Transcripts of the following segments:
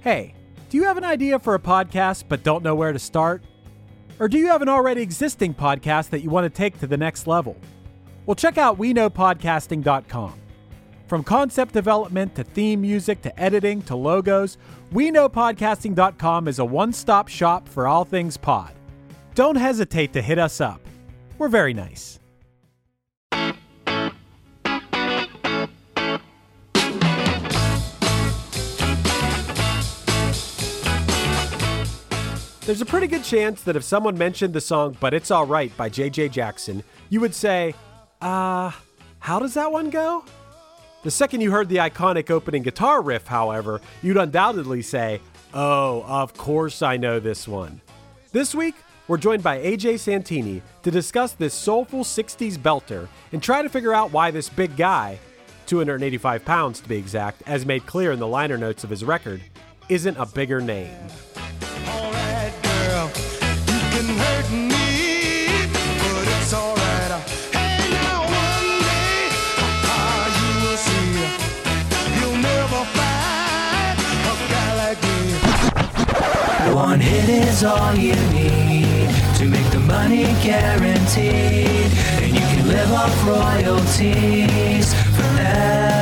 Hey, do you have an idea for a podcast but don't know where to start? Or do you have an already existing podcast that you want to take to the next level? Well, check out WeKnowPodcasting.com. From concept development to theme music to editing to logos, WeKnowPodcasting.com is a one stop shop for all things pod. Don't hesitate to hit us up. We're very nice. There's a pretty good chance that if someone mentioned the song But It's Alright by JJ Jackson, you would say, uh, how does that one go? The second you heard the iconic opening guitar riff, however, you'd undoubtedly say, oh, of course I know this one. This week, we're joined by AJ Santini to discuss this soulful 60s belter and try to figure out why this big guy, 285 pounds to be exact, as made clear in the liner notes of his record, isn't a bigger name. One hit is all you need to make the money guaranteed. And you can live off royalties forever.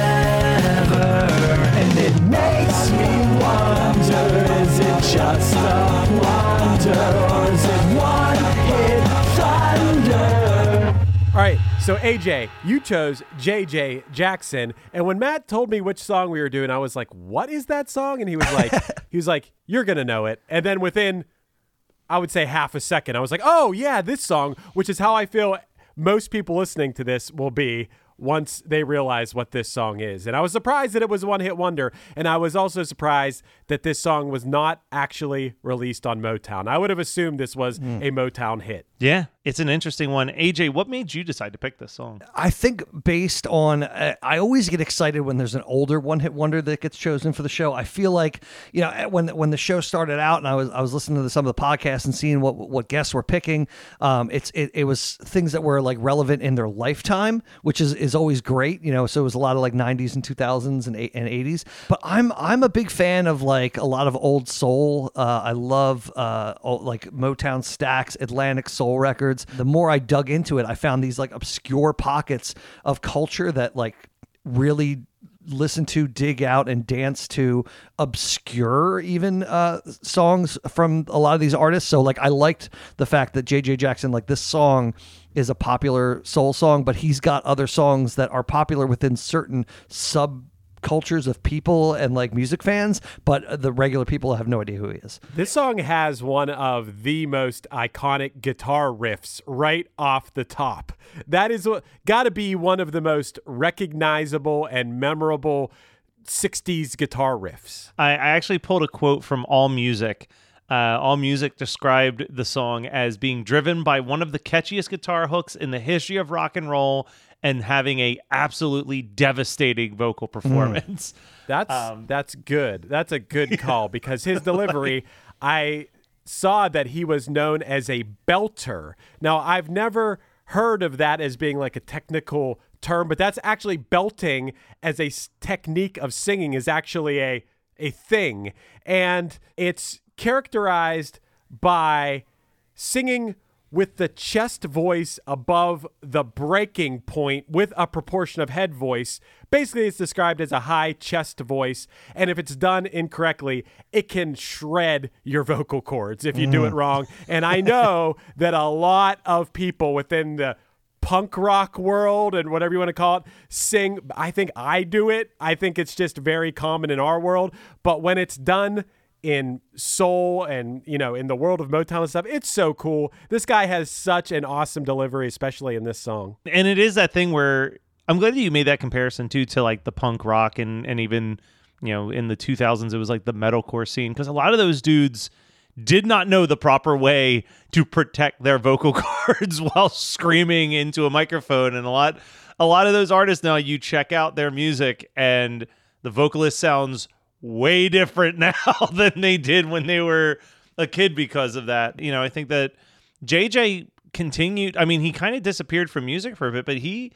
Wonder is it just a wonder or is it one hit thunder? All right, so AJ, you chose JJ Jackson, and when Matt told me which song we were doing, I was like, "What is that song?" And he was like, "He was like, you're gonna know it." And then within, I would say half a second, I was like, "Oh yeah, this song," which is how I feel most people listening to this will be once they realize what this song is. And I was surprised that it was a one hit wonder, and I was also surprised that this song was not actually released on Motown. I would have assumed this was a Motown hit. Yeah, it's an interesting one. AJ, what made you decide to pick this song? I think based on, uh, I always get excited when there's an older one-hit wonder that gets chosen for the show. I feel like you know when when the show started out and I was I was listening to some of the podcasts and seeing what what guests were picking. Um, it's it, it was things that were like relevant in their lifetime, which is is always great. You know, so it was a lot of like 90s and 2000s and and 80s. But I'm I'm a big fan of like a lot of old soul. Uh, I love uh, old, like Motown Stax, Atlantic Soul records. The more I dug into it, I found these like obscure pockets of culture that like really listen to, dig out, and dance to obscure even uh, songs from a lot of these artists. So like I liked the fact that JJ Jackson like this song is a popular soul song, but he's got other songs that are popular within certain sub cultures of people and like music fans, but the regular people have no idea who he is. This song has one of the most iconic guitar riffs right off the top. That is got to be one of the most recognizable and memorable 60s guitar riffs. I, I actually pulled a quote from All Music. Uh, All Music described the song as being driven by one of the catchiest guitar hooks in the history of rock and roll and having a absolutely devastating vocal mm. performance. That's um, that's good. That's a good call because his delivery, I saw that he was known as a belter. Now, I've never heard of that as being like a technical term, but that's actually belting as a technique of singing is actually a a thing, and it's characterized by singing with the chest voice above the breaking point with a proportion of head voice. Basically, it's described as a high chest voice. And if it's done incorrectly, it can shred your vocal cords if you do it mm. wrong. And I know that a lot of people within the punk rock world and whatever you want to call it sing. I think I do it. I think it's just very common in our world. But when it's done, in soul and you know in the world of Motown and stuff. It's so cool. This guy has such an awesome delivery, especially in this song. and it is that thing where I'm glad that you made that comparison too to like the punk rock and and even you know in the 2000s it was like the metalcore scene because a lot of those dudes did not know the proper way to protect their vocal cords while screaming into a microphone and a lot a lot of those artists now you check out their music and the vocalist sounds way different now than they did when they were a kid because of that. You know, I think that JJ continued. I mean, he kind of disappeared from music for a bit, but he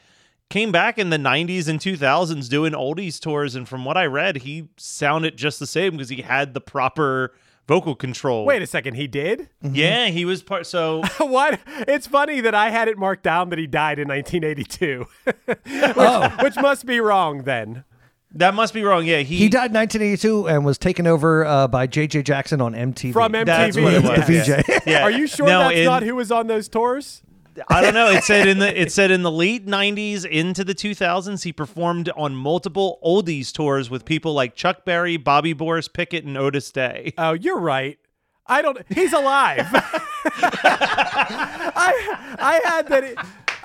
came back in the 90s and 2000s doing oldies tours. And from what I read, he sounded just the same because he had the proper vocal control. Wait a second, he did? Mm-hmm. Yeah, he was part. So what? It's funny that I had it marked down that he died in 1982, which, oh. which must be wrong then. That must be wrong. Yeah, he, He died in 1982 and was taken over uh, by J.J. Jackson on MTV. From MTV. That's what it was. The VJ. Yeah. Are you sure No, that's in- not who was on those tours? I don't know. It said in the it said in the late '90s into the 2000s, he performed on multiple oldies tours with people like Chuck Berry, Bobby Boris Pickett, and Otis Day. Oh, you're right. I don't. He's alive. I I had that. It,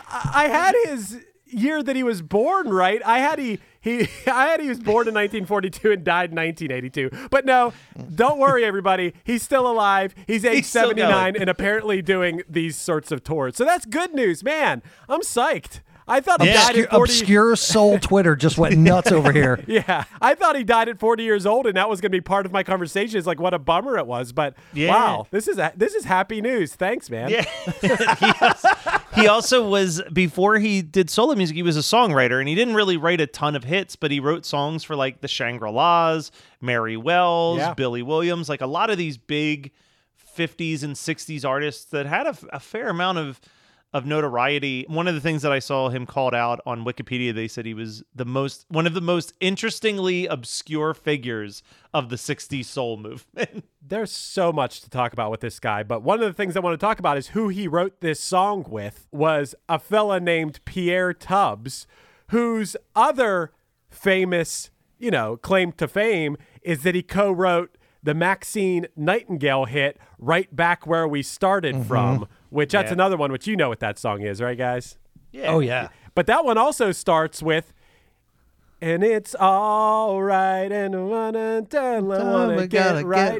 I had his year that he was born. Right. I had he he. I had he was born in 1942 and died in 1982. But no, don't worry, everybody. He's still alive. He's age He's 79 and apparently doing these sorts of tours. So that's good news, man. I'm psyched. I thought he died Obscure, at 40. obscure soul Twitter just went nuts over here. Yeah, I thought he died at 40 years old, and that was going to be part of my conversation. Is like what a bummer it was, but Yeah. wow, this is a, this is happy news. Thanks, man. Yeah. also, he also was before he did solo music. He was a songwriter, and he didn't really write a ton of hits, but he wrote songs for like the Shangri La's, Mary Wells, Yeah. Billy Williams, like a lot of these big 50s and 60s artists that had a, a fair amount of of notoriety. One of the things that I saw him called out on Wikipedia, they said he was the most one of the most interestingly obscure figures of the 60s soul movement. There's so much to talk about with this guy, but one of the things I want to talk about is who he wrote this song with was a fella named Pierre Tubbs, whose other famous, you know, claim to fame is that he co-wrote the Maxine Nightingale hit "Right Back Where We Started mm-hmm. From," which that's Yeah. another one which you know what that song is, right, guys? Yeah. Oh, yeah. But that one also starts with, and it's all right, and I wanna, tell- I wanna get, right,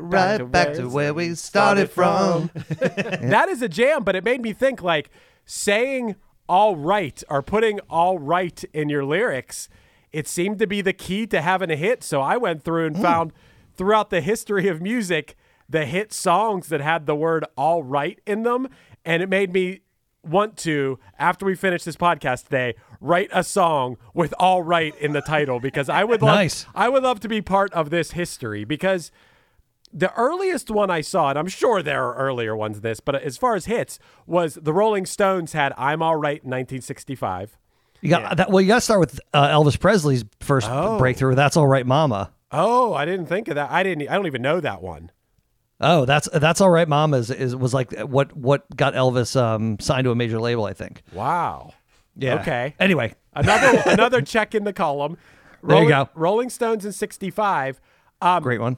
back, to where we started from. that is a jam, but it made me think like saying all right or putting all right in your lyrics. It seemed to be the key to having a hit. So I went through and mm. found throughout the history of music the hit songs that had the word all right in them. And it made me want to, after we finish this podcast today, write a song with all right in the title because I would love Nice. I would love to be part of this history because the earliest one I saw, and I'm sure there are earlier ones this, but as far as hits, was the Rolling Stones had "I'm All Right" in 1965. You got that. Well, you got to start with uh, Elvis Presley's first breakthrough. That's all right, Mama. Oh, I didn't think of that. I didn't. I don't even know that one. Oh, that's that's all right, Mama. Is, is was like what what got Elvis um, signed to a major label, I think. Wow. Yeah. Okay. Anyway, Another another check in the column. There you Rolling, go. Rolling Stones in 65. Um, Great one.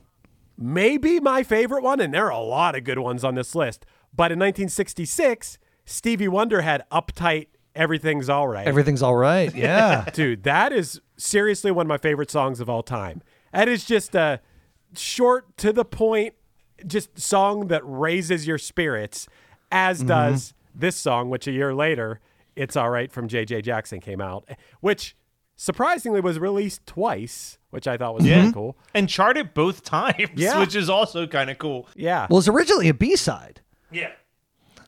maybe my favorite one, and there are a lot of good ones on this list. But in 1966, Stevie Wonder had Uptight, Everything's All Right. Everything's all right. Yeah. Dude, that is seriously one of my favorite songs of all time. That is just a short, to the point, just song that raises your spirits, as mm-hmm. does this song, which a year later, It's All Right from JJ Jackson came out, which surprisingly was released twice, which I thought was really mm-hmm. cool. and charted both times, Yeah. which is also kind of cool. Yeah. well, it's originally a B side. Yeah.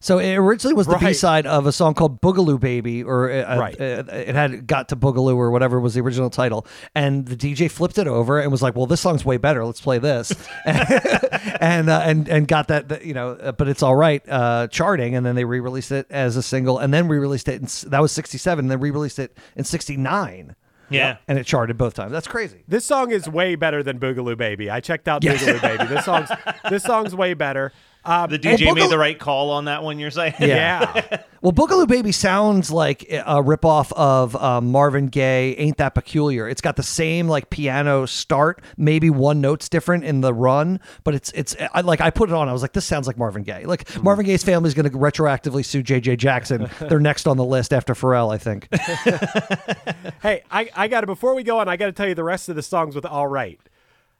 So it originally was the Right. B side of a song called Boogaloo Baby, or uh, Right. uh, it had got to Boogaloo or whatever was the original title, and the DJ flipped it over and was like, "Well, this song's way better. Let's play this," and uh, and and got that, you know, uh, but it's all right uh, charting, and then they re-released it as a single, and then re-released it. In, that was '67, and then re-released it in '69, Yeah. and it charted both times. That's crazy. This song is way better than Boogaloo Baby. I checked out Boogaloo Baby. This song's this song's way better. Um, The DJ Boogaloo- made the right call on that one, you're saying? yeah. Well, Boogaloo Baby sounds like a ripoff of um, Marvin Gaye, Ain't That Peculiar. It's got the same like piano start, maybe one note's different in the run, but it's it's I, like I put it on. I was like, this sounds like Marvin Gaye. Like Mm-hmm. Marvin Gaye's family is going to retroactively sue JJ Jackson. They're next on the list after Pharrell, I think. hey, I, I got to before we go on, I got to tell you the rest of the songs with All Right.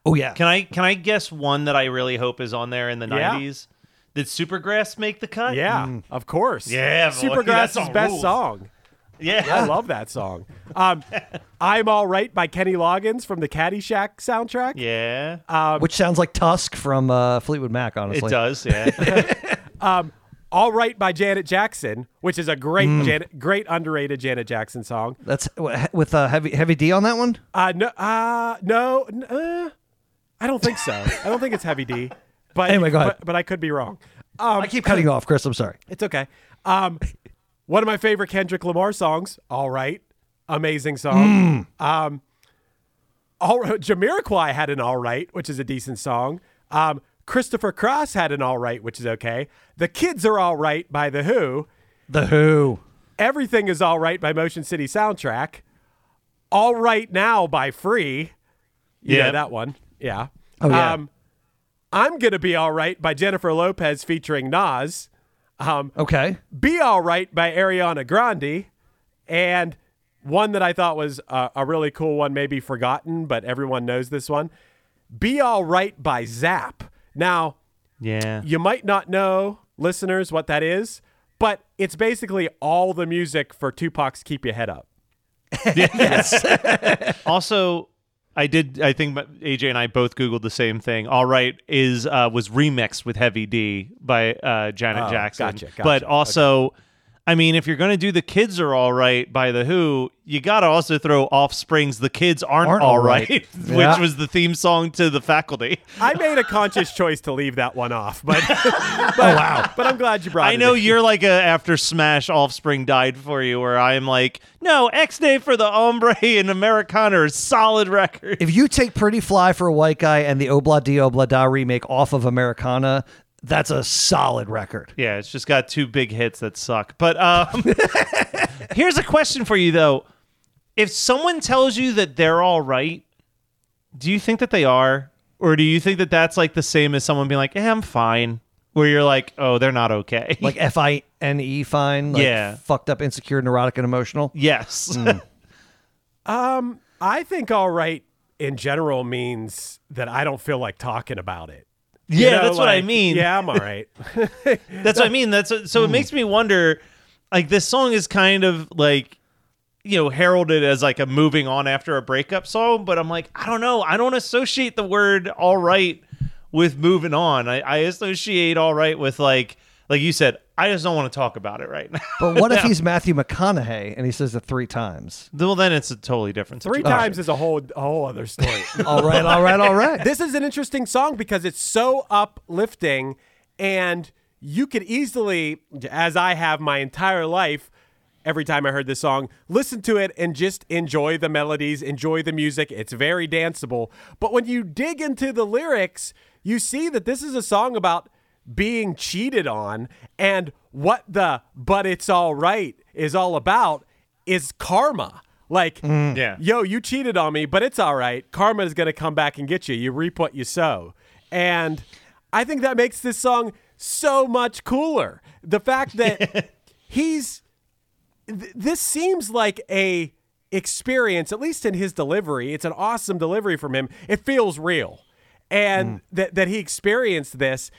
Oh yeah, Can I can I guess one that I really hope is on there in the Yeah. 90s? Did Supergrass make the cut? Yeah, of course. Yeah, boy, that Supergrass's best rules. song. Yeah. I love that song. Um, I'm All Right by Kenny Loggins from the Caddyshack soundtrack. Yeah. which sounds like Tusk from uh, Fleetwood Mac. Honestly, it does, yeah. All Right by Janet Jackson, which is a great Mm. Janet, great underrated Janet Jackson song. That's with uh, heavy heavy D on that one. Uh, no, uh, no, uh, I don't think so. I don't think it's Heavy D. But Anyway, go ahead. But, but I could be wrong. Um, I keep cutting you off, Chris. I'm sorry. It's okay. Um, one of my favorite Kendrick Lamar songs. All right, amazing song. Um, all right, Jamiroquai had an all right, which is a decent song. Um, Christopher Cross had an all right, which is okay. The Kids Are All Right by The Who. The Who. Everything is All Right by Motion City Soundtrack. All Right Now by Free. You know Yeah. that one. Yeah. Oh, yeah. Um, I'm Gonna Be All Right by Jennifer Lopez featuring Nas. Um, Okay. Be All Right by Ariana Grande. And one that I thought was a, a really cool one, maybe forgotten, but everyone knows this one. Be All Right by Zap. Now, yeah. you might not know, listeners, what that is, but it's basically all the music for Tupac's Keep Your Head Up. yes. Also, I did. I think AJ and I both googled the same thing. All right, is uh, was remixed with Heavy D by uh, Janet Oh, Jackson. gotcha, gotcha. But also, I mean, if you're going to do the kids are all right by the Who, you got to also throw Offspring's "The Kids Aren't, Aren't All All Right,", Right. which was the theme song to the Faculty. I made a conscious choice to leave that one off, but, but oh wow! But I'm glad you brought it. I know in. you're like a after Smash Offspring died for you, where I'm like, no, Ixnay on the Hombre and Americana are solid records. If you take Pretty Fly for a White Guy and the Obla Di Obla Da remake off of Americana, that's a solid record. Yeah, it's just got two big hits that suck. But um, here's a question for you though: If someone tells you that they're all right, do you think that they are, or do you think that that's like the same as someone being like, "Eh, I'm fine," where you're like, "Oh, they're not okay." Like F I N E fine. Like Yeah. Fucked up, insecure, neurotic, and emotional. yes, Um, I think all right in general means that I don't feel like talking about it. You yeah, know, that's what I mean. Yeah, I'm all right. That's what I mean. That's so it makes me wonder. Like this song is kind of like you know heralded as like a moving on after a breakup song, but I'm like I don't know. I don't associate the word all right with moving on. I, I associate all right with like like you said. I just don't want to talk about it right now. But what if he's Matthew McConaughey and he says it three times? well, then it's a totally different. Three situation. times is a whole a whole other story. all right, all right, all right. this is an interesting song because it's so uplifting and you could easily as i have my entire life every time i heard this song listen to it and just enjoy the melodies enjoy the music it's very danceable but when you dig into the lyrics you see that this is a song about being cheated on and what the but it's all right is all about is karma Like, mm. Yeah. yo, you cheated on me, but it's all right. Karma is going to come back and get you. You reap what you sow. And I think that makes this song so much cooler. The fact that he's th- this seems like a experience at least in his delivery. It's an awesome delivery from him. It feels real. And mm. that that he experienced this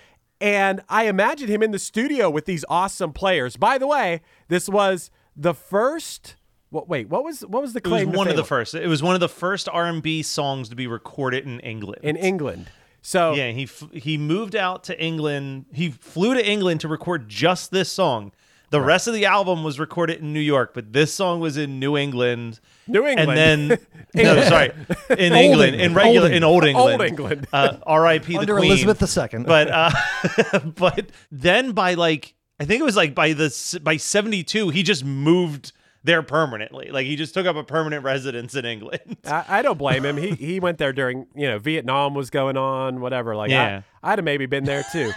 and I imagine him in the studio with these awesome players. By the way, this was the first what wait, what was what was the claim? It was one of the first. It was one of the first R&B songs to be recorded in England. in England. So Yeah, he f- he moved out to England. He flew to England to record just this song. The rest of the album was recorded in New York, but this song was in New England. New England. And then no, sorry, in England, in regular, Old in old England, Old England. Uh, R.I.P. the Under Queen. Elizabeth II. But uh, but then by like I think it was like by the by seventy two, he just moved there permanently. Like he just took up a permanent residence in England. I, I don't blame him. He he went there during you know Vietnam was going on, whatever. Like Yeah. I, I'd have maybe been there too.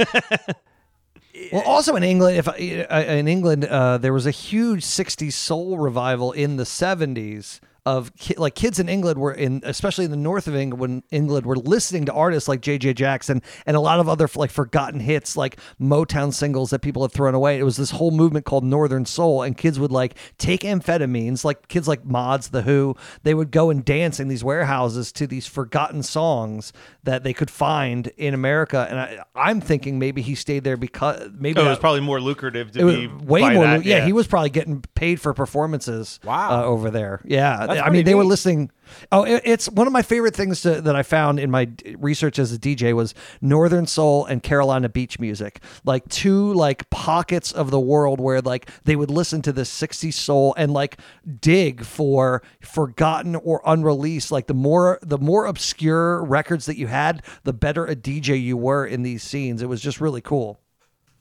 Well, also in England, if uh, in England, uh, there was a huge '60s soul revival in the '70s of ki- like kids in England were in, especially in the north of England, when England were listening to artists like J.J. Jackson and a lot of other like forgotten hits, like Motown singles that people had thrown away. It was this whole movement called Northern Soul, and kids would like take amphetamines, like kids like Mods, The Who. They would go and dance in these warehouses to these forgotten songs that they could find in America. And I, I'm thinking maybe he stayed there because maybe Oh, it was probably more lucrative to be way more. that, yeah. he was probably getting paid for performances. Wow. uh, over there. Yeah, That's I mean pretty they were listening. Oh, it, it's one of my favorite things to, that I found in my research as a DJ was Northern Soul and Carolina Beach music, like two like pockets of the world where like they would listen to this 60s soul and like dig for forgotten or unreleased. Like the more the more obscure records that you had, the better a DJ you were in these scenes. It was just really cool.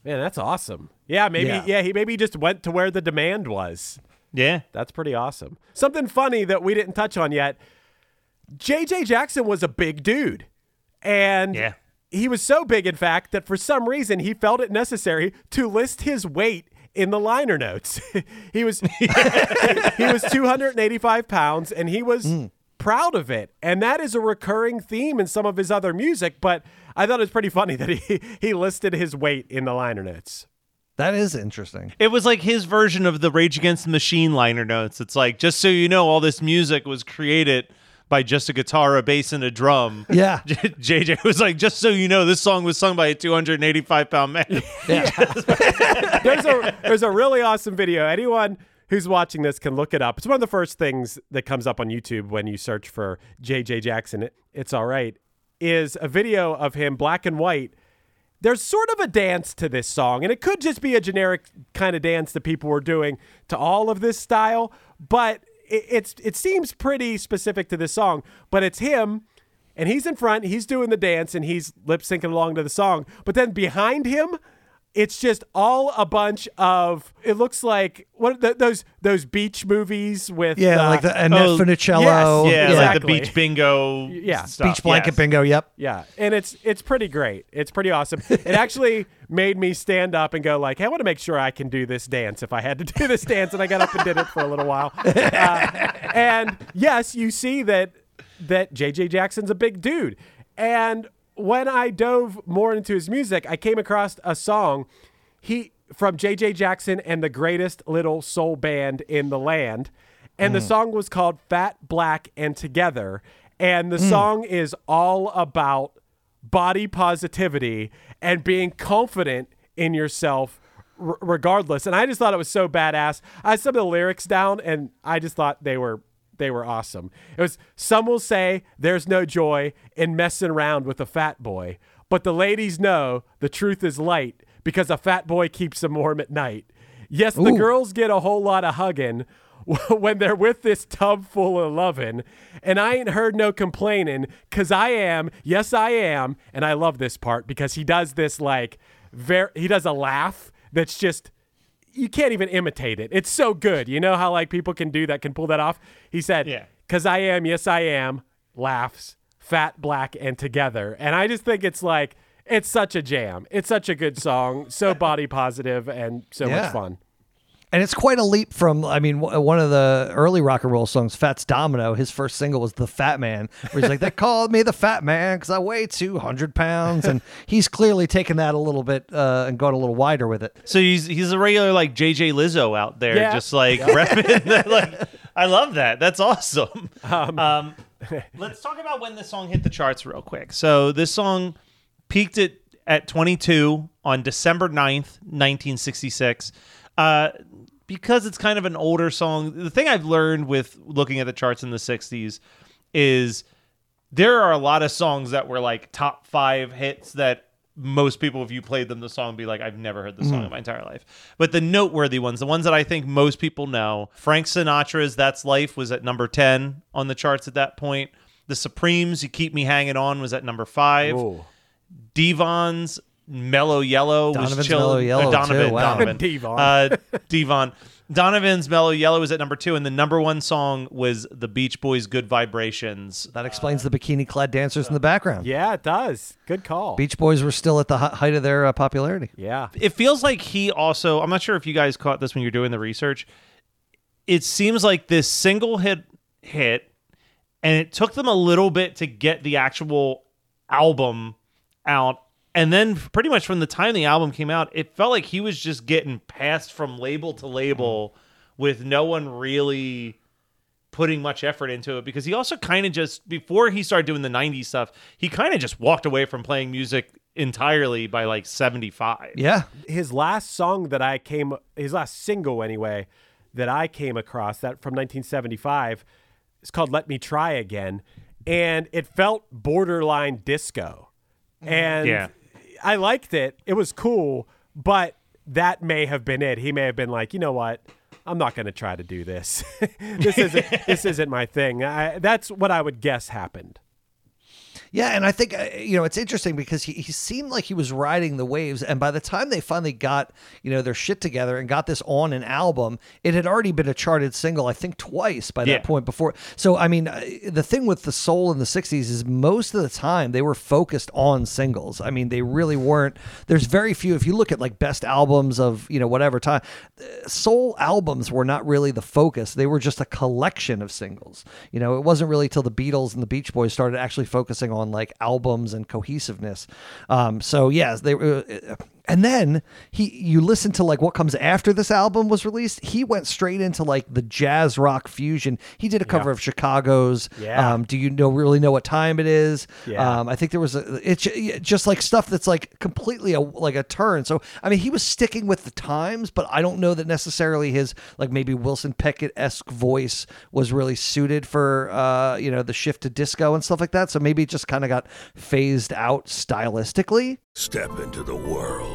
Man, that's awesome. Yeah, maybe Yeah. yeah. he maybe just went to where the demand was. Yeah. That's pretty awesome. Something funny that we didn't touch on yet. JJ Jackson was a big dude. And Yeah. he was so big in fact that for some reason he felt it necessary to list his weight in the liner notes. he was he was 285 pounds and he was mm. proud of it. And that is a recurring theme in some of his other music, but I thought it was pretty funny that he he listed his weight in the liner notes. That is interesting. It was like his version of the Rage Against the Machine liner notes. It's like, just so you know, all this music was created by just a guitar, a bass, and a drum. Yeah. J- JJ was like, just so you know, this song was sung by a 285 pound man. there's a there's a really awesome video. Anyone who's watching this can look it up. It's one of the first things that comes up on YouTube when you search for JJ Jackson. It, it's all right. Is a video of him black and white. There's sort of a dance to this song, and it could just be a generic kind of dance that people were doing to all of this style, but it, it's it seems pretty specific to this song. But it's him and he's in front, he's doing the dance and he's lip syncing along to the song. But then behind him, it's just all a bunch of. It looks like what th- those those beach movies with Yeah, uh, like the Annette oh, Funicello. yes, yeah, like Exactly. the beach bingo. Yeah. stuff. Beach blanket Yes. bingo. Yep. Yeah, and it's it's pretty great. It's pretty awesome. It actually made me stand up and go like, "Hey, I want to make sure I can do this dance if I had to do this dance." And I got up and did it for a little while. Uh, and yes, you see that that JJ Jackson's a big dude. And when I dove more into his music, I came across a song he from JJ Jackson and the greatest little soul band in the land. And the mm. song was called Fat Black and Together. And the mm. song is all about body positivity and being confident in yourself r- regardless. And I just thought it was so badass. I had some of the lyrics down and I just thought they were they were awesome. It was some will say there's no joy in messing around with a fat boy, but the ladies know the truth is light because a fat boy keeps them warm at night. Yes, the girls get a whole lot of hugging when they're with this tub full of lovin', and I ain't heard no complaining, cause I am, yes I am, and I love this part because he does this like, very, he does a laugh that's just, you can't even imitate it. It's so good. You know how like people can do that, can pull that off. He said, Yeah. cause I am, yes I am, laughs, fat, black, and together, and I just think it's like. It's such a jam. It's such a good song, so body positive and so Yeah. much fun. And it's quite a leap from, I mean, w- one of the early rock and roll songs, Fats Domino, his first single was The Fat Man, where he's like, they called me the Fat Man because I weigh 200 pounds. And he's clearly taken that a little bit uh, and gone a little wider with it. So he's he's a regular like JJ Lizzo out there, Yeah. just like repping. the- like I love that. That's awesome. Um, let's talk about when this song hit the charts real quick. So this song peaked at at 22 on December 9th, 1966. Uh, because it's kind of an older song. The thing I've learned with looking at the charts in the 60s is there are a lot of songs that were like top five hits that most people, if you played them the song, be like, I've never heard the song in my entire life. But the noteworthy ones, the ones that I think most people know, Frank Sinatra's That's Life was at number 10 on the charts at that point. The Supremes, You Keep Me Hanging On was at number five. Ooh. Devon's Mellow Yellow Donovan's was chilling. Mellow Yellow, uh, Donovan, too. Wow. Donovan. Devon. Uh, Devon. Donovan's Mellow Yellow was at number two, and the number one song was the Beach Boys' Good Vibrations. That explains the bikini clad dancers in the background. Yeah, it does. Good call. Beach Boys were still at the hi- height of their uh, popularity. yeah. It feels like he also, I'm not sure if you guys caught this when you're doing the research. It seems like this single hit hit, and it took them a little bit to get the actual album out. And then, pretty much from the time the album came out, it felt like he was just getting passed from label to label with no one really putting much effort into it because he also kind of just before he started doing the 90s stuff he kind of just walked away from playing music entirely by like 75 Yeah. his last song that I came, his last single anyway, that I came across that from 1975 is called "Let Me Try Again," and it felt borderline disco, and Yeah. I liked it. It was cool, but that may have been it. He may have been like, you know what? I'm not going to try to do this. this isn't this isn't my thing. I, that's what I would guess happened. Yeah, and I think uh, you know it's interesting because he, he seemed like he was riding the waves, and by the time they finally got you know their shit together and got this on an album, it had already been a charted single, I think twice by that Yeah. point before. So I mean, uh, the thing with the soul in the '60s is most of the time they were focused on singles. I mean, they really weren't. There's very few. If you look at like best albums of you know whatever time, uh, soul albums were not really the focus. They were just a collection of singles. You know, it wasn't really till the Beatles and the Beach Boys started actually focusing on like albums and cohesiveness. Um, so yes, they. Uh, and then he, you listen to like what comes after this album was released. He went straight into like the jazz rock fusion. He did a cover of Chicago's. Yeah. Um, do you know really know what time it is? Yeah. Um, I think there was a. It's just like stuff that's like completely a like a turn. So I mean, he was sticking with the times, but I don't know that necessarily his like maybe Wilson Pickett esque voice was really suited for uh you know the shift to disco and stuff like that. So maybe it just kind of got phased out stylistically. Step into the world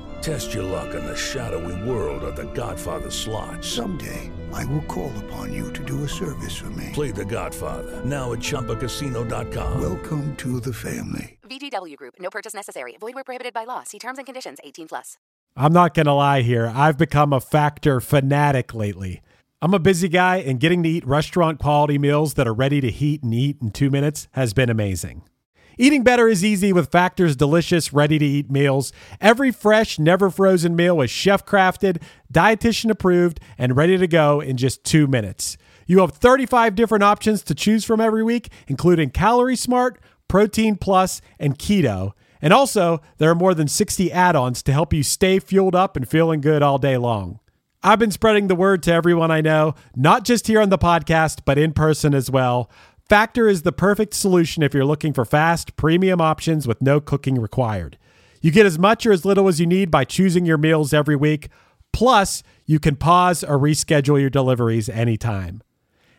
Test your luck in the shadowy world of The Godfather slot. Someday, I will call upon you to do a service for me. Play The Godfather now at ChumbaCasino.com. Welcome to the family. VGW Group. No purchase necessary. Void where prohibited by law. See terms and conditions. 18 plus. I'm not going to lie here. I've become a factor fanatic lately. I'm a busy guy, and getting to eat restaurant quality meals that are ready to heat and eat in two minutes has been amazing. Eating better is easy with Factor's delicious, ready to eat meals. Every fresh, never frozen meal is chef crafted, dietitian approved, and ready to go in just two minutes. You have 35 different options to choose from every week, including Calorie Smart, Protein Plus, and Keto. And also, there are more than 60 add ons to help you stay fueled up and feeling good all day long. I've been spreading the word to everyone I know, not just here on the podcast, but in person as well. Factor is the perfect solution if you're looking for fast, premium options with no cooking required. You get as much or as little as you need by choosing your meals every week. Plus, you can pause or reschedule your deliveries anytime.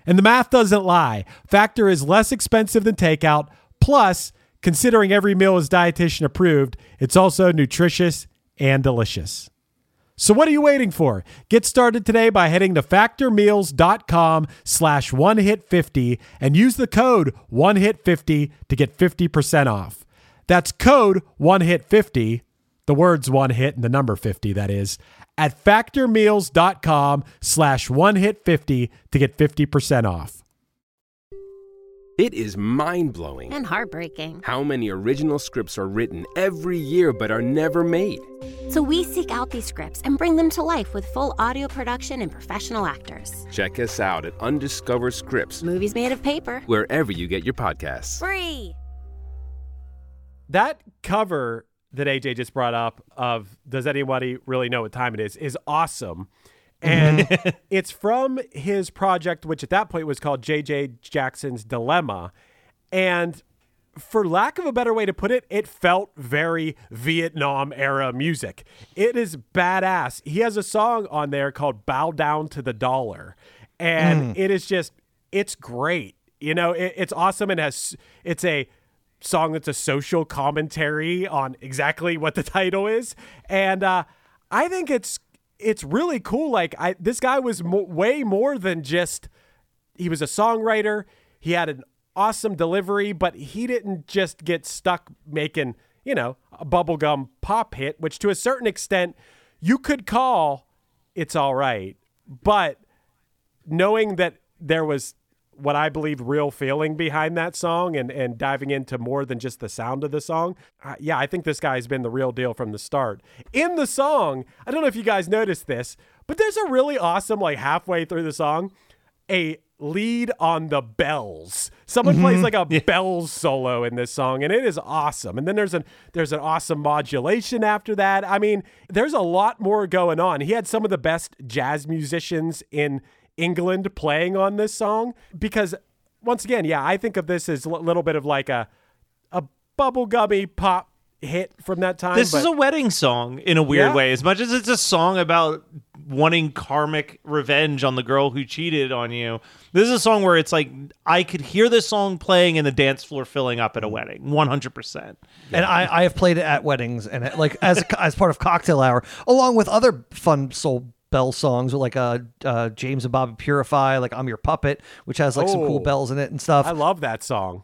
And the math doesn't lie. Factor is less expensive than takeout. Plus, considering every meal is dietitian approved, it's also nutritious and delicious. So what are you waiting for? Get started today by heading to factormeals.com slash one hit 50 and use the code one hit 50 to get 50% off. That's code one hit 50, The words one hit and the number 50, that is, at factormeals.com slash one hit 50 to get 50% off. It is mind blowing And heartbreaking. how many original scripts are written every year but are never made. So we seek out these scripts and bring them to life with full audio production and professional actors. Check us out at Undiscovered Scripts, Movies made of paper. wherever you get your podcasts. Free. That cover that AJ just brought up of Does Anybody Really Know What Time It Is is awesome. And it's from his project, which at that point was called JJ Jackson's Dilemma. And for lack of a better way to put it, it felt very Vietnam era music. It is badass. He has a song on there called Bow Down to the Dollar. And it is just, it's great. You know, it, it's awesome and has, it's a, song that's a social commentary on exactly what the title is and uh i think it's it's really cool like i this guy was mo- way more than just he was a songwriter he had an awesome delivery but he didn't just get stuck making you know a bubblegum pop hit which to a certain extent you could call it's all right. But knowing that there was what I believe real feeling behind that song and, and diving into more than just the sound of the song. Uh, yeah, I think this guy's been the real deal from the start. In the song, I don't know if you guys noticed this, but there's a really awesome, like halfway through the song, a lead on the bells. Someone plays like a bells solo in this song, and it is awesome. And then there's an there's an awesome modulation after that. I mean, there's a lot more going on. He had some of the best jazz musicians in England playing on this song because once again, yeah, I think of this as a little bit of like a a bubblegummy pop hit from that time. This is a wedding song in a weird Yeah. way. As much as it's a song about wanting karmic revenge on the girl who cheated on you, this is a song where it's like I could hear this song playing and the dance floor filling up at a wedding, one hundred percent. And I, I have played it at weddings and like as as part of cocktail hour, along with other fun soul bell songs with like uh, uh James and Bobby Purify, like I'm Your Puppet, which has like some cool Oh. bells in it and stuff. I love that song.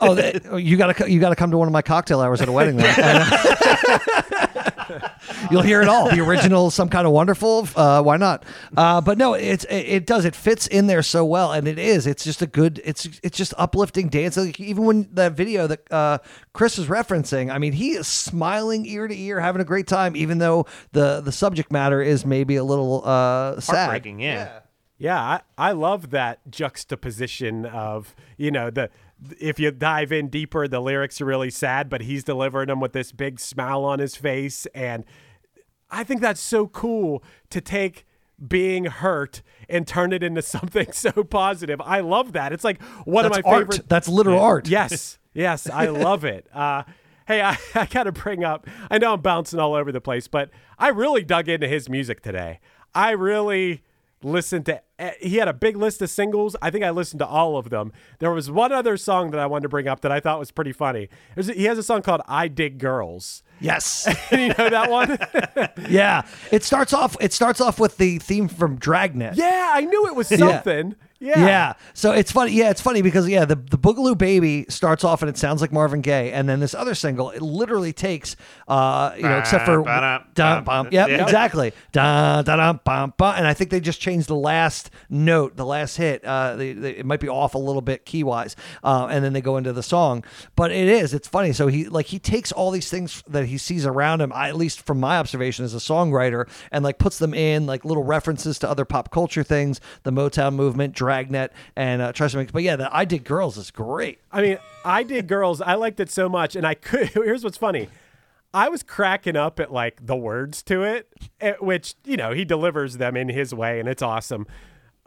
oh, that, oh, you gotta you gotta come to one of my cocktail hours at a wedding. Then. You'll hear it all. The original, some kind of wonderful. Uh, why not? Uh, but no, it's it, it does. It fits in there so well, and it is. It's just a good. It's it's just uplifting dance. Like, even when that video that uh, Chris is referencing, I mean, he is smiling ear to ear, having a great time, even though the the subject matter is maybe a little uh, sad. Heartbreaking, yeah. Yeah, I, I love that juxtaposition of, you know, the if you dive in deeper, the lyrics are really sad, but he's delivering them with this big smile on his face. And I think that's so cool to take being hurt and turn it into something so positive. I love that. It's like one That's of my art. favorite. That's literal art. Yes, yes, I love it. Uh, hey, I, I got to bring up. I know I'm bouncing all over the place, but I really dug into his music today. I really listened to. eh, He had a big list of singles. I think I listened to all of them. There was one other song that I wanted to bring up that I thought was pretty funny. There's, he has a song called "I Dig Girls." Yes. you know that one? yeah. It starts off. It starts off with the theme from Dragnet. yeah, I knew it was something. Yeah. Yeah. So it's funny. Yeah, it's funny because yeah, the the Boogaloo Baby starts off and it sounds like Marvin Gaye, and then this other single it literally takes, uh, you know, except for Ba-da, dun, ba- bum, yep, yeah. exactly, bum, bum. and I think they just changed the last note, the last hit. Uh, they, they, it might be off a little bit key wise, uh, and then they go into the song. But it is, it's funny. So he like he takes all these things that he sees around him, at least from my observation as a songwriter, and like puts them in like little references to other pop culture things, the Motown movement, Dragnet, and uh, to make. But yeah, the I Did Girls is great. I mean, I did girls. I liked it so much, and I could. Here's what's funny. I was cracking up at like the words to it, eh, which you know he delivers them in his way, and it's awesome.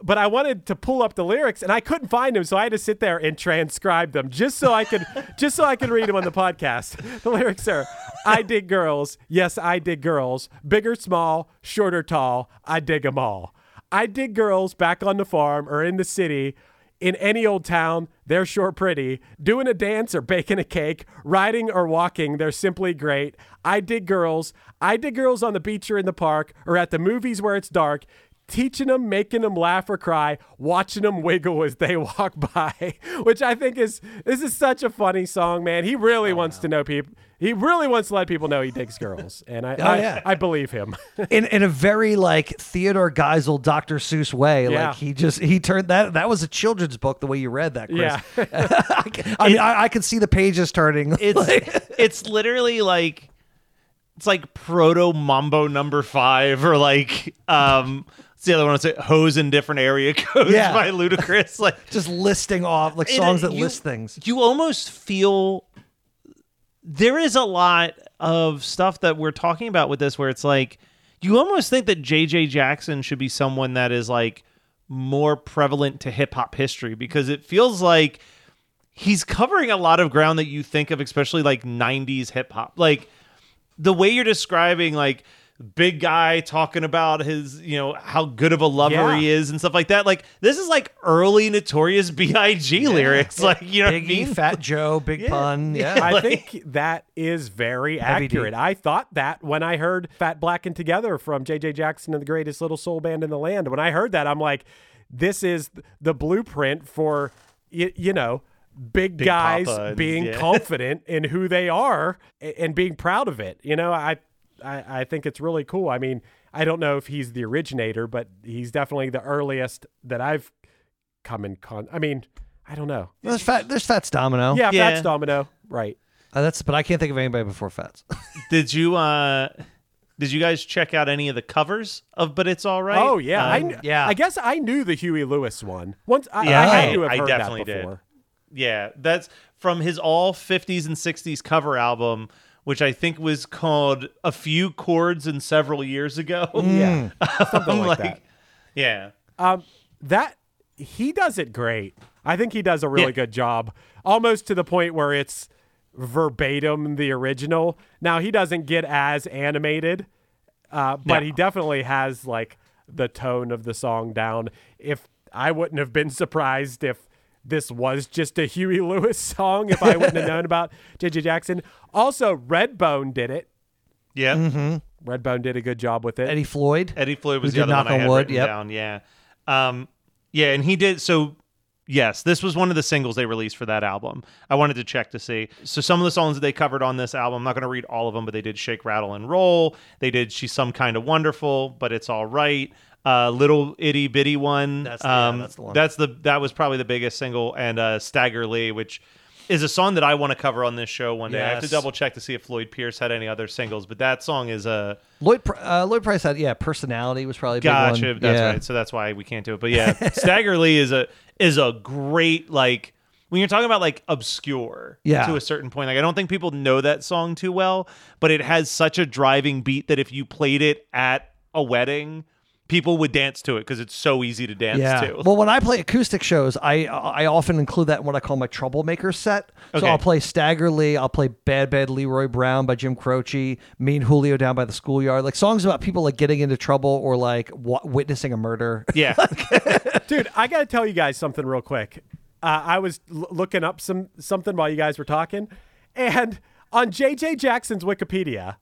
But I wanted to pull up the lyrics, and I couldn't find them, so I had to sit there and transcribe them just so I could, just so I could read them on the podcast. The lyrics are: "I dig girls, yes, I dig girls, big or small, short or tall, I dig them all. I dig girls back on the farm or in the city." in any old town, they're sure pretty. Doing a dance or baking a cake, riding or walking, they're simply great. I dig girls. I dig girls on the beach or in the park or at the movies where it's dark. Teaching them, making them laugh or cry, watching them wiggle as they walk by, which I think is this is such a funny song, man. He really wants to know people. He really wants to let people know he digs girls, and I Oh, I, yeah. I believe him. in in a very like Theodore Geisel, Dr. Seuss way. Yeah. Like he just he turned that that was a children's book the way you read that, Chris. Yeah. I mean, I, I could see the pages turning. It's it's literally like it's like proto Mambo number five or like um what's the other one? It's like hose in different area codes Yeah. by Ludacris. Like just listing off like songs that you- list things. you almost feel there is a lot of stuff that we're talking about with this where it's like you almost think that JJ Jackson should be someone that is like more prevalent to hip hop history because it feels like he's covering a lot of ground that you think of especially like 90s hip hop like the way you're describing like big guy talking about his you know how good of a lover Yeah. he is and stuff like that like this is like early notorious big lyrics like you know what I Biggie, mean? Fat Joe, Big Pun. Yeah. I think that is very accurate. I thought that when I heard Fat Black and Together from JJ Jackson and the greatest little soul band in the land. When I heard that, I'm like, this is the blueprint for, you, you know, big, Big guys Papa and- being yeah. confident in who they are and being proud of it. You know, I, I, I think it's really cool. I mean, I don't know if he's the originator, but he's definitely the earliest that I've come in con. I mean, I don't know. There's Fat there's Fats Domino. Yeah, Yeah. Fats Domino, right? Uh, that's but I can't think of anybody before Fats. Did you uh did you guys check out any of the covers of But It's All Right? Oh yeah, I Um, kn- I guess I knew the Huey Lewis one. Once I, Yeah, I, I- had to have I definitely that did. before. Yeah, that's from his all 50s and 60s cover album, which I think was called A Few Chords and Several Years Ago. Yeah, something I'm like, that. Yeah. Um, that he does it great. I think he does a really Yeah. good job, almost to the point where it's verbatim the original. Now he doesn't get as animated, uh, but No. he definitely has like the tone of the song down. If I wouldn't have been surprised if this was just a Huey Lewis song, if I wouldn't have known about JJ Jackson. Also, Redbone did it. Yeah. Mm-hmm. Redbone did a good job with it. Eddie Floyd. Eddie Floyd was the did other one Knock I on had Wood, written yep. down. Yeah. Um, yeah, and he did so yes, this was one of the singles they released for that album. I wanted to check to see. So some of the songs that they covered on this album, I'm not going to read all of them, but they did Shake, Rattle, and Roll. They did She's Some Kind of Wonderful, but It's All Right. Uh, little itty bitty one. That's the- yeah, um, that's the one. That's the that was probably the biggest single, and uh, Stagger Lee, which is a song that I want to cover on this show one day. I have to double check to see if Floyd Pierce had any other singles, but that song is a Lloyd uh, Lloyd Price had yeah, personality was probably a big Gotcha. That's yeah. right. So that's why we can't do it. But yeah, Stagger Lee is a is a great like when you're talking about like obscure Yeah. to a certain point. Like I don't think people know that song too well, but it has such a driving beat that if you played it at a wedding, people would dance to it because it's so easy to dance yeah. to. Well, when I play acoustic shows, I I often include that in what I call my troublemaker set. So Okay. I'll play Stagger Lee, I'll play Bad Bad Leroy Brown by Jim Croce, Me and Julio Down by the Schoolyard, like songs about people like getting into trouble or like w- witnessing a murder. yeah. Dude, I got to tell you guys something real quick. Uh, I was l- looking up some something while you guys were talking, and on JJ Jackson's Wikipedia,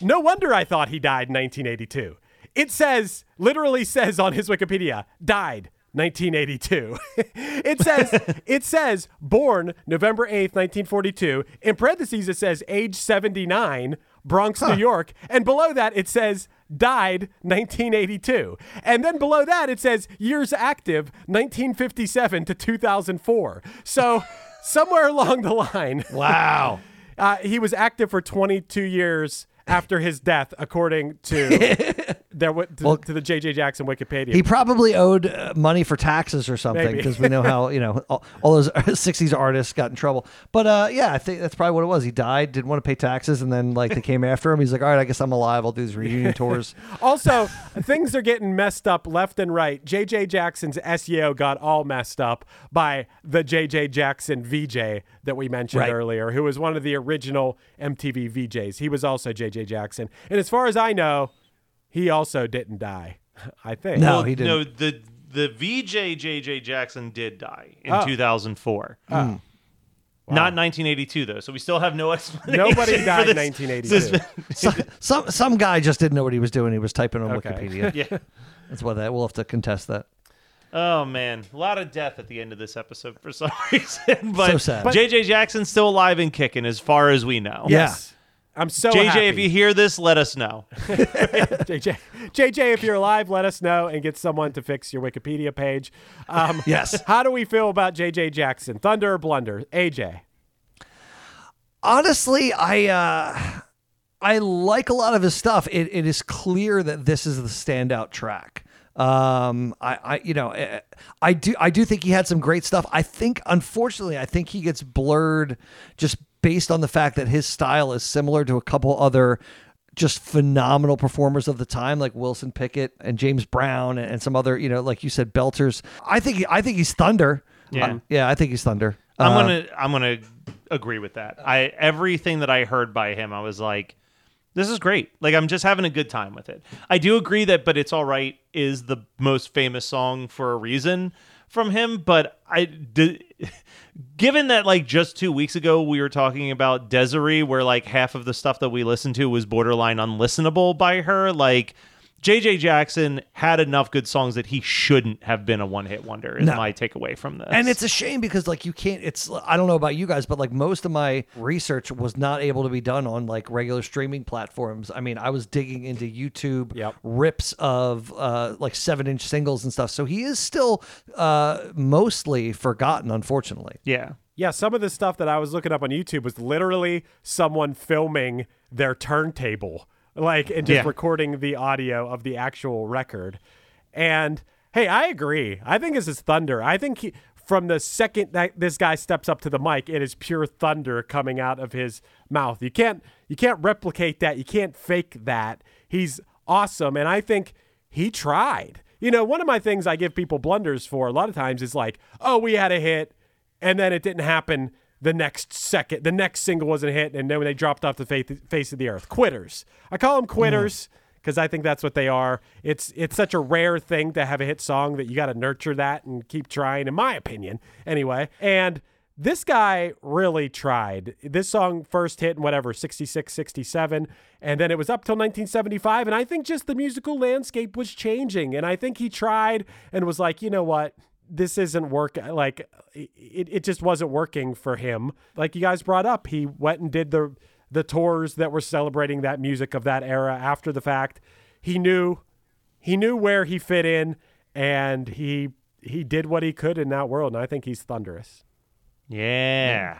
no wonder I thought he died in 1982. It says, literally says on his Wikipedia, died 1982. it says, it says born November 8th, 1942. In parentheses, it says age 79, Bronx, New York. And below that, it says died 1982. And then below that, it says years active 1957 to 2004. So somewhere along the line, Wow. uh, he was active for 22 years after his death, according to their wi- to, Well- to the JJ Jackson Wikipedia. He probably owed uh, money for taxes or something because we know how you know all, all those '60s artists got in trouble. But uh, yeah, I think that's probably what it was. He died, didn't want to pay taxes, and then like they came after him. He's like, "All right, I guess I'm alive. I'll do these reunion tours." also, things are getting messed up left and right. JJ Jackson's SEO got all messed up by the JJ Jackson VJ that we mentioned Right. earlier, who was one of the original MTV VJs. He was also JJ Jackson. And as far as I know, he also didn't die. I think. No, Well, he didn't. No, the the VJ JJ Jackson did die in Oh. 2004. Hmm. Not 1982 though, so we still have no explanation. Nobody for died in this 1982. some, some some guy just didn't know what he was doing. He was typing on Okay. Wikipedia. Yeah. that's why that we'll have to contest that. Oh man, a lot of death at the end of this episode for some reason. But So sad. JJ Jackson's still alive and kicking, as far as we know. Yes. I'm so JJ, happy. if you hear this, let us know. JJ, JJ, if you're alive, let us know and get someone to fix your Wikipedia page. Um, Yes. How do we feel about JJ Jackson? Thunder or blunder? AJ. honestly, I uh, I like a lot of his stuff. It, it is clear that this is the standout track. Um, I, I, you know, eh, I do, I do think he had some great stuff. I think, unfortunately, I think he gets blurred just based on the fact that his style is similar to a couple other just phenomenal performers of the time, like Wilson Pickett and James Brown and some other, you know, like you said, belters. I think, I think he's Thunder. Yeah. Uh, yeah, I think he's Thunder. I'm Uh, gonna I'm gonna agree with that. I everything that I heard by him, I was like, this is great. Like I'm just having a good time with it. I do agree that "But It's All Right" is the most famous song for a reason from him, but I did. Given that, like just two weeks ago, we were talking about Des'ree, where like half of the stuff that we listened to was borderline unlistenable by her. Like JJ Jackson had enough good songs that he shouldn't have been a one-hit wonder. Is No. my takeaway from this. And it's a shame because like you can't it's I don't know about you guys but like most of my research was not able to be done on like regular streaming platforms. I mean, I was digging into YouTube rips of uh like 7-inch singles and stuff. So he is still uh mostly forgotten unfortunately. Yeah. Yeah, some of the stuff that I was looking up on YouTube was literally someone filming their turntable, like, and just Yeah. recording the audio of the actual record. And hey, I agree. I think this is thunder. I think he, from the second that this guy steps up to the mic, it is pure thunder coming out of his mouth. You can't you can't replicate that. You can't fake that. He's awesome, and I think he tried. You know, one of my things I give people blunders for a lot of times is like, oh, we had a hit and then it didn't happen the next second. The next single wasn't hit, and then when they dropped off the face, of the earth, quitters. I call them quitters hmm. because I think that's what they are. It's it's such a rare thing to have a hit song that you got to nurture that and keep trying, in my opinion, anyway. And this guy really tried. This song first hit in whatever 66, 67, and then it was up till 1975. And I think just the musical landscape was changing, and I think he tried and was like, you know what this isn't work like it, it just wasn't working for him like you guys brought up he went and did the the tours that were celebrating that music of that era after the fact he knew he knew where he fit in and he he did what he could in that world and i think he's thunderous Yeah.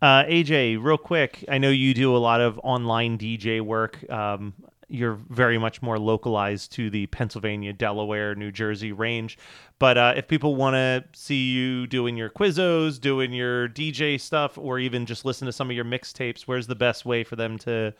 Uh, AJ, real quick, I know you do a lot of online DJ work. Um, you're very much more localized to the Pennsylvania, Delaware, New Jersey range. But uh, if people want to see you doing your Quizzos, doing your DJ stuff, or even just listen to some of your mixtapes, where's the best way for them to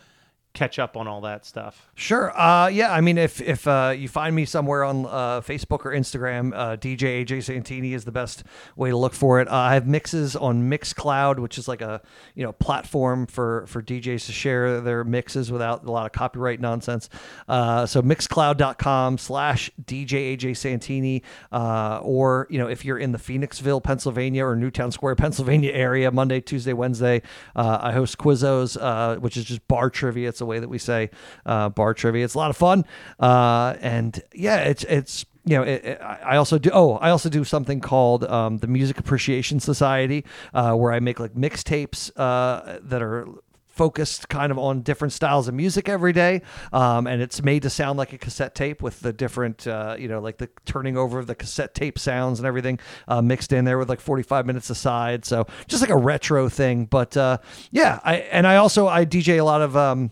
catch up on all that stuff? Sure. Uh, yeah. I mean, if if uh, you find me somewhere on uh, Facebook or Instagram, uh, DJ AJ Santini is the best way to look for it. Uh, I have mixes on Mixcloud, which is like a you know platform for for DJs to share their mixes without a lot of copyright nonsense. Uh, so Mixcloud.com slash DJ AJ Santini, or you know if you're in the Phoenixville, Pennsylvania, or Newtown Square, Pennsylvania area, Monday, Tuesday, Wednesday, I host Quizzos, which is just bar trivia. It's the way that we say uh, bar trivia. It's a lot of fun, uh, and yeah, it's it's you know, it, it- I also do. Oh, I also do something called um, the Music Appreciation Society, uh, where I make like mixtapes uh, that are focused kind of on different styles of music every day um, and it's made to sound like a cassette tape with the different uh, you know like the turning over of the cassette tape sounds and everything uh, mixed in there with like 45 minutes aside so just like a retro thing but uh, yeah I and I also I DJ a lot of um,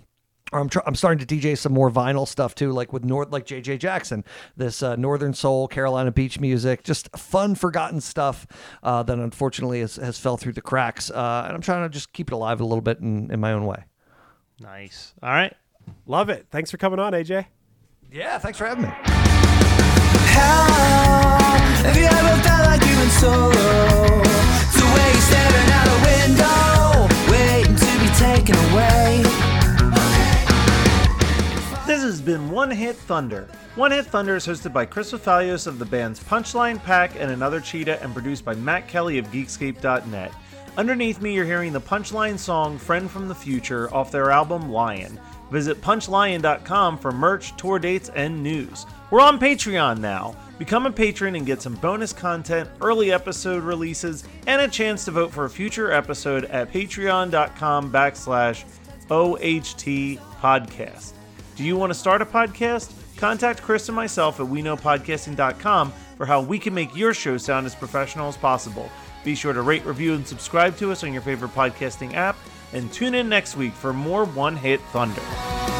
I'm, tr- I'm starting to DJ some more vinyl stuff too, like with North, like JJ Jackson, this uh, Northern Soul, Carolina beach music, just fun, forgotten stuff uh, that unfortunately has, has fell through the cracks. Uh, and I'm trying to just keep it alive a little bit in, in my own way. Nice. All right. love it thanks for coming on aj Yeah, thanks for having me. Have you ever felt like you've been solo? The way you're staring out a window, been One Hit Thunder. One Hit Thunder is hosted by Chris Fafalios of the bands Punchline Pack and Another Cheetah and produced by Matt Kelly of Geekscape.net. Underneath me, you're hearing the Punchline song Friend from the Future off their album Lion. Visit punchlion.com for merch, tour dates, and news. We're on Patreon now. Become a patron and get some bonus content, early episode releases, and a chance to vote for a future episode at patreon.com backslash OHT podcast. Do you want to start a podcast? Contact Chris and myself at WeKnowPodcasting.com for how we can make your show sound as professional as possible. Be sure to rate, review, and subscribe to us on your favorite podcasting app, and tune in next week for more One Hit Thunder.